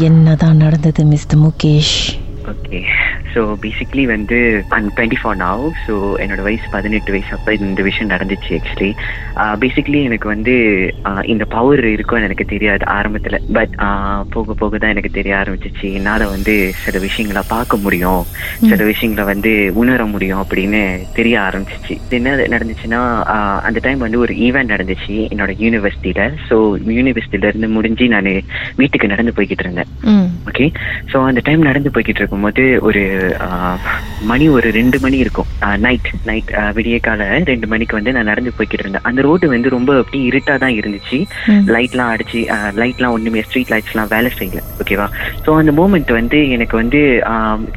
என்னதான் நடந்தது mister Mukesh? Okay. So basically வந்து and twenty four now so என்னோட வயசு பதினெட்டு வயசு அப்போ இந்த விஷயம் நடந்துச்சு ஆக்சுவலி பேசிக்லி எனக்கு வந்து ஆஹ் இந்த பவர் இருக்கும்னு எனக்கு தெரியாது ஆரம்பத்தில். பட் போக போக தான் எனக்கு தெரிய ஆரம்பிச்சிச்சு. என்னால் வந்து சில விஷயங்களை பார்க்க முடியும். சில விஷயங்களை வந்து உணர முடியும் அப்படின்னு தெரிய ஆரம்பிச்சிச்சு. என்ன நடந்துச்சுன்னா அந்த டைம் வந்து ஒரு ஈவெண்ட் நடந்துச்சு என்னோட யூனிவர்சிட்டியில் ஸோ யூனிவர்சிட்டியிலேருந்து முடிஞ்சு நான் வீட்டுக்கு நடந்து போய்கிட்டு இருந்தேன். ஓகே ஸோ அந்த டைம் நடந்து போய்கிட்டு இருக்கும்போது ஒரு மணி ஒரு ரெண்டு மணி இருக்கும். நைட் நைட் விடிய கால ரெண்டு மணிக்கு வந்து நான் நடந்து போய்கிட்டு இருந்தேன். அந்த ரோடு வந்து ரொம்ப அப்படி இருட்டா தான் இருந்துச்சு. லைட்லாம் அடிச்சு லைட்லாம் ஒண்ணுமே ஸ்ட்ரீட் லைட்ஸ்லாம் வேலை செய்யல. ஓகேவா ஸோ அந்த மூமெண்ட் வந்து எனக்கு வந்து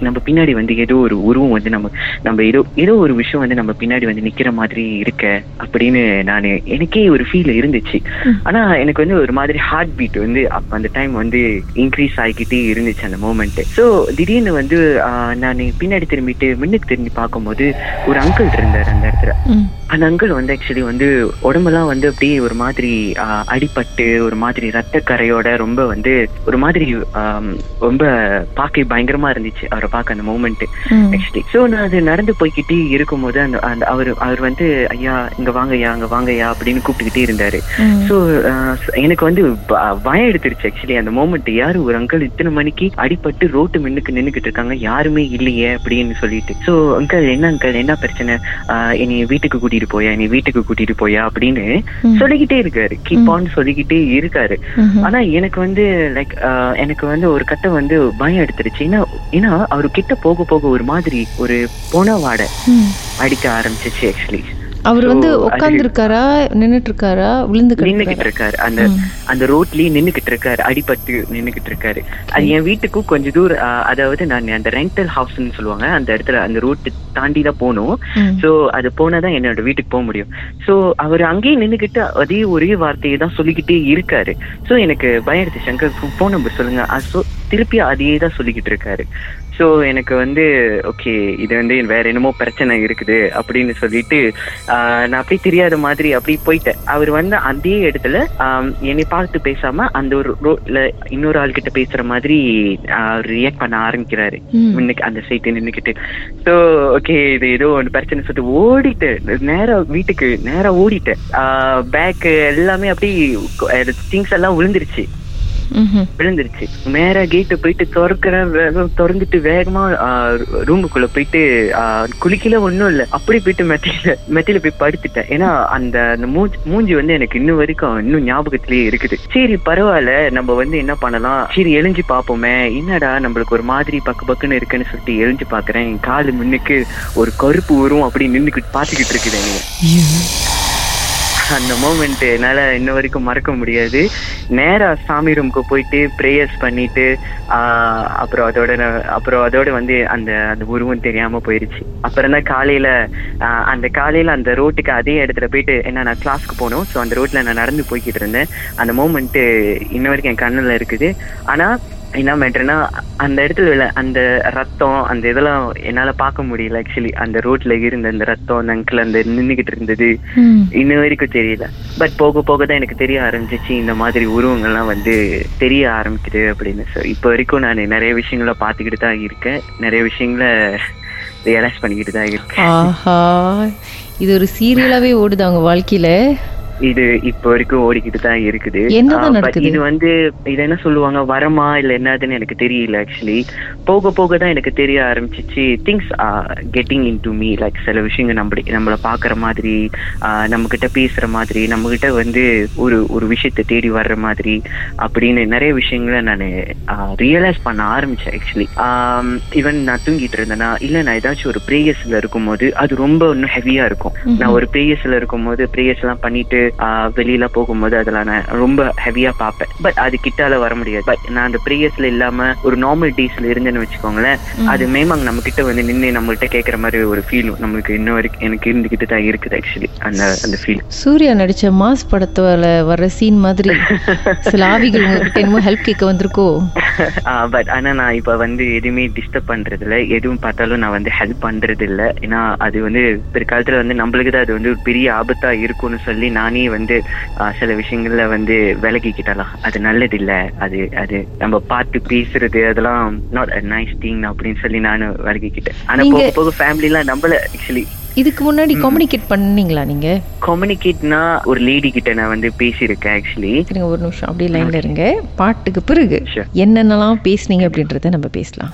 நம்ம பின்னாடி வந்து ஏதோ ஒரு உருவம் வந்து நம்ம நம்ம ஏதோ ஏதோ ஒரு விஷயம் வந்து நம்ம பின்னாடி வந்து நிக்கிற மாதிரி இருக்க அப்படின்னு நான் எனக்கே ஒரு ஃபீல் இருந்துச்சு. ம். ஆனா எனக்கு வந்து ஒரு மாதிரி ஹார்ட் பீட் வந்து அப்ப அந்த டைம் வந்து இன்க்ரீஸ் ஆகிக்கிட்டே இருந்துச்சு அந்த மூமெண்ட் ஸோ திடீர்னு வந்து நான் பின்னாடி திரும்பிட்டு முன்னுக்கு திரும்பி பார்க்கும்போது ஒரு அங்கிள் இருந்தார் அந்த இடத்துல. அந்த அங்கிள் வந்து ஆக்சுவலி வந்து உடம்பெல்லாம் வந்து அப்படியே ஒரு மாதிரி அடிபட்டு ஒரு மாதிரி ரத்த கரையோட ரொம்ப வந்து ஒரு மாதிரி ரொம்ப பார்க்க பயங்கரமா இருந்துச்சு அவரை பார்க்க அந்த மூமெண்ட் ஆக்சுவலி ஸோ நான் அது நடந்து போய்கிட்டே இருக்கும்போது அந்த அந்த அவர் அவர் வந்து ஐயா இங்க வாங்கய்யா அங்க வாங்கய்யா அப்படின்னு கூப்பிட்டுக்கிட்டே இருந்தாரு. ஸோ எனக்கு வந்து பயம் எடுத்துருச்சு ஆக்சுவலி அந்த மூமெண்ட் யாரு ஒரு அங்கிள் இத்தனை மணிக்கு அடிபட்டு ரோட்டு மின்னுக்கு நின்னுக்கிட்டு இருக்காங்க? யாருமே இல்லையே அப்படின்னு சொல்லிட்டு. ஸோ அங்கிள் என்ன அங்கிள் என்ன பிரச்சனை? என்னை வீட்டுக்கு கூட்டிட்டு போயா? நீ வீட்டுக்கு கூட்டிட்டு போயா? அப்படின்னு. சொல்லிக்கிட்டே இருக்காரு. கீப் ஆன் சொல்லிக்கிட்டே இருக்காரு. ஆனா எனக்கு வந்து லைக் எனக்கு வந்து ஒரு கட்டம் வந்து பயம் எடுத்துருச்சு. ஏன்னா ஏன்னா அவரு கிட்ட போக போக ஒரு மாதிரி ஒரு பொண வாடை. அடிக்க ஆரம்பிச்சிச்சு ஆக்சுவலி அவர் வந்து So, அது- உட்கார்ந்து இருக்காரா நின்னுட்டு இருக்காரா? விழுந்து நின்னுகிட்டு? இருக்காரு அந்த. அந்த ரோட்லயே நின்னுகிட்டு இருக்காரு அடிபட்டு நின்னுகிட்டு இருக்காரு அது என் வீட்டுக்கும் கொஞ்ச தூரம் அதாவது நான் அந்த ரெண்டல் ஹவுஸ்னு சொல்லுவாங்க. அந்த இடத்துல அந்த ரோட்டு தாண்டி தான் போகணும். சோ அது போனாதான் என்னோட வீட்டுக்கு போக முடியும். சோ அவர் அங்கேயே நின்னுகிட்டு அதே ஒரே வார்த்தையை தான் சொல்லிக்கிட்டே இருக்காரு. சோ எனக்கு பயம் எடுத்து சங்கர் போன் நம்பர் சொல்லுங்க. திருப்பி அதையே தான் சொல்லிக்கிட்டு இருக்காரு. சோ எனக்கு வந்து ஓகே இது வந்து வேற என்னமோ பிரச்சனை இருக்குது அப்படின்னு சொல்லிட்டு நான் அப்படியே தெரியாத மாதிரி அப்படி போயிட்டேன். அவர் வந்து அதே இடத்துல என்னை பார்த்து பேசாம அந்த ஒரு ரோட்ல இன்னொரு ஆள் கிட்ட பேசுற மாதிரி ரியாக்ட் பண்ண ஆரம்பிக்கிறாரு. ம். முன்னுக்கு அந்த சைட்டு நின்னுக்கிட்டு. ஸோ ஓகே இது ஏதோ ஒன்று பிரச்சனை சொல்லிட்டு ஓடிட்டு நேரா வீட்டுக்கு நேரா ஓடிட்டேன். பேக் எல்லாமே அப்படியே திங்ஸ் எல்லாம் விழுந்துருச்சு. விழுந்துருச்சு. நேரா கேட்டு போயிட்டு திறக்கிறேன் திறந்துட்டு வேகமா ரூமுக்குள்ள போயிட்டு குளிக்கல ஒண்ணும் இல்ல. அப்படி போயிட்டு மெத்தையில மெத்தையில போய் படுத்துட்டேன். ஏன்னா அந்த மூஞ்சி மூஞ்சி வந்து எனக்கு இன்னும் வரைக்கும் இன்னும் ஞாபகத்திலேயே இருக்குது. சரி பரவாயில்ல. நம்ம வந்து என்ன பண்ணலாம்? சரி எழுஞ்சு பார்ப்போமே. என்னடா நம்மளுக்கு ஒரு மாதிரி பக்கு பக்குன்னு இருக்குன்னு சொல்லிட்டு எழுஞ்சு பாக்குறேன் காலு முன்னுக்கு ஒரு கருப்பு உருவம் அப்படி நின்னுக்கிட்டு பாத்துக்கிட்டு இருக்குது என்னைய. ஐயோ. அந்த மூமெண்ட் என்னால இன்ன வரைக்கும் மறக்க முடியாது. நேரா சாமி ரூமுக்கு போயிட்டு ப்ரேயர்ஸ் பண்ணிட்டு அப்புறம் அதோட அப்புறம் அதோட வந்து அந்த அந்த உருவம் தெரியாம போயிருச்சு. அப்புறம் தான் காலையில அந்த காலையில அந்த ரோட்டுக்கு அதே இடத்துல போயிட்டு என்ன நான் கிளாஸ்க்கு போனோம். ஸோ அந்த ரோட்ல நான் நடந்து போய்கிட்டு இருந்தேன். அந்த மூமெண்ட் இன்ன வரைக்கும் என் கண்ணுல இருக்குது. ஆனா என்ன மேட்டர்னா அந்த இடத்துல உள்ள அந்த ரத்தம் அந்த இதெல்லாம் என்னால பார்க்க முடியல ஆக்சுவலி அந்த ரோட்ல இருந்த அந்த ரத்தம் அந்த அங்கிள் அந்த நின்னுகிட்டு இருந்தது. இன்ன வரைக்கும் தெரியல. பட் போக போக தான் எனக்கு தெரிய ஆரம்பிச்சிச்சு இந்த மாதிரி உருவங்கள்லாம் வந்து தெரிய ஆரம்பிக்குது அப்படின்னு. ஸோ இப்போ வரைக்கும் நான் நிறைய விஷயங்களை பார்த்துக்கிட்டு தான் இருக்கேன். நிறைய விஷயங்களை ரியலைஸ் பண்ணிக்கிட்டு தான் இருக்கேன். ஆஹா. இது ஒரு சீரியலாவே ஓடுது அவங்க வாழ்க்கையில. இது இப்போ வரைக்கும் ஓடிக்கிட்டு தான் இருக்குது? இது வந்து இது என்ன சொல்லுவாங்க வரமா இல்ல என்னதுன்னு எனக்கு தெரியல ஆக்சுவலி போக போக தான் எனக்கு தெரிய ஆரம்பிச்சிச்சு. Things getting into me like சில விஷயங்கள் நம்ம நம்மள பாக்குற மாதிரி நம்ம கிட்ட பேசுற மாதிரி நம்ம கிட்ட வந்து ஒரு ஒரு விஷயத்தை தேடி வர்ற மாதிரி அப்படின்னு நிறைய விஷயங்களை நான் ரியலைஸ் பண்ண ஆரம்பிச்சேன் ஆக்சுவலி ஈவன் நான் தூங்கிட்டு இருந்தேன்னா இல்ல நான் ஏதாச்சும் ஒரு ப்ரேயர்ஸ்ல இருக்கும்போது அது ரொம்ப இன்னும் ஹெவியா இருக்கும். நான் ஒரு ப்ரேயர்ஸ்ல இருக்கும்போது ப்ரேயர்ஸ் எல்லாம் பண்ணிட்டு வெளியில போகும்போது அதெல்லாம் நான் ரொம்ப ஹெவியா பார்ப்பேன். பட் அது கிட்டால வர முடியாது. பட் நான் அந்த ப்ரேயர்ஸ்ல இல்லாம ஒரு நார்மல் டேஸ்ல இருந்தேன்னு வச்சுக்கோங்களேன் அது மேமாங் நம்ம கிட்ட வந்து நின்று நம்மகிட்ட கேட்கற மாதிரி ஒரு ஃபீல் நம்மளுக்கு இன்ன வரைக்கும் எனக்கு இருந்துகிட்டு தான் இருக்குது ஆக்சுவலி அந்த அந்த ஃபீல் சூர்யா நடிச்ச மாஸ் படத்துல வர்ற சீன் மாதிரி சில ஆவிகள் உங்ககிட்ட என்னமோ ஹெல்ப் கேட்க வந்திருக்கோ? பட் ஆனா நான் இப்ப வந்து எதுவுமே டிஸ்டர்ப் பண்றது இல்ல எதுவும் பார்த்தாலும் நான் வந்து ஹெல்ப் பண்றது இல்ல ஏன்னா அது வந்து பிற்காலத்துல வந்து நம்மளுக்கு தான் அது வந்து ஒரு பெரிய ஆபத்தா இருக்கும்னு சொல்லி நானே நானே வந்து சில விஷயங்கள்ல வந்து விலகிக்கிட்டலாம் அது நல்லது இல்ல அது அது நம்ம பார்த்து பேசுறது அதெல்லாம் நாட் அ நைஸ் திங் அப்படின்னு சொல்லி நானும் விலகிக்கிட்டேன். ஆனா போக போக ஃபேமிலிலாம் நம்மள ஆக்சுவலி இதுக்கு முன்னாடி கம்யூனிகேட் பண்ணீங்களா நீங்க? கம்யூனிகேட்னா ஒரு லேடி கிட்ட நான் வந்து பேசியிருக்கேன் ஆக்சுவலி ஒரு நிமிஷம். அப்படியே லைன்ல இருங்க. பாட்டுக்கு பிறகு. என்னென்னலாம் பேசுனீங்க அப்படின்றத நம்ம பேசலாம்.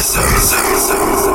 Some, some, some.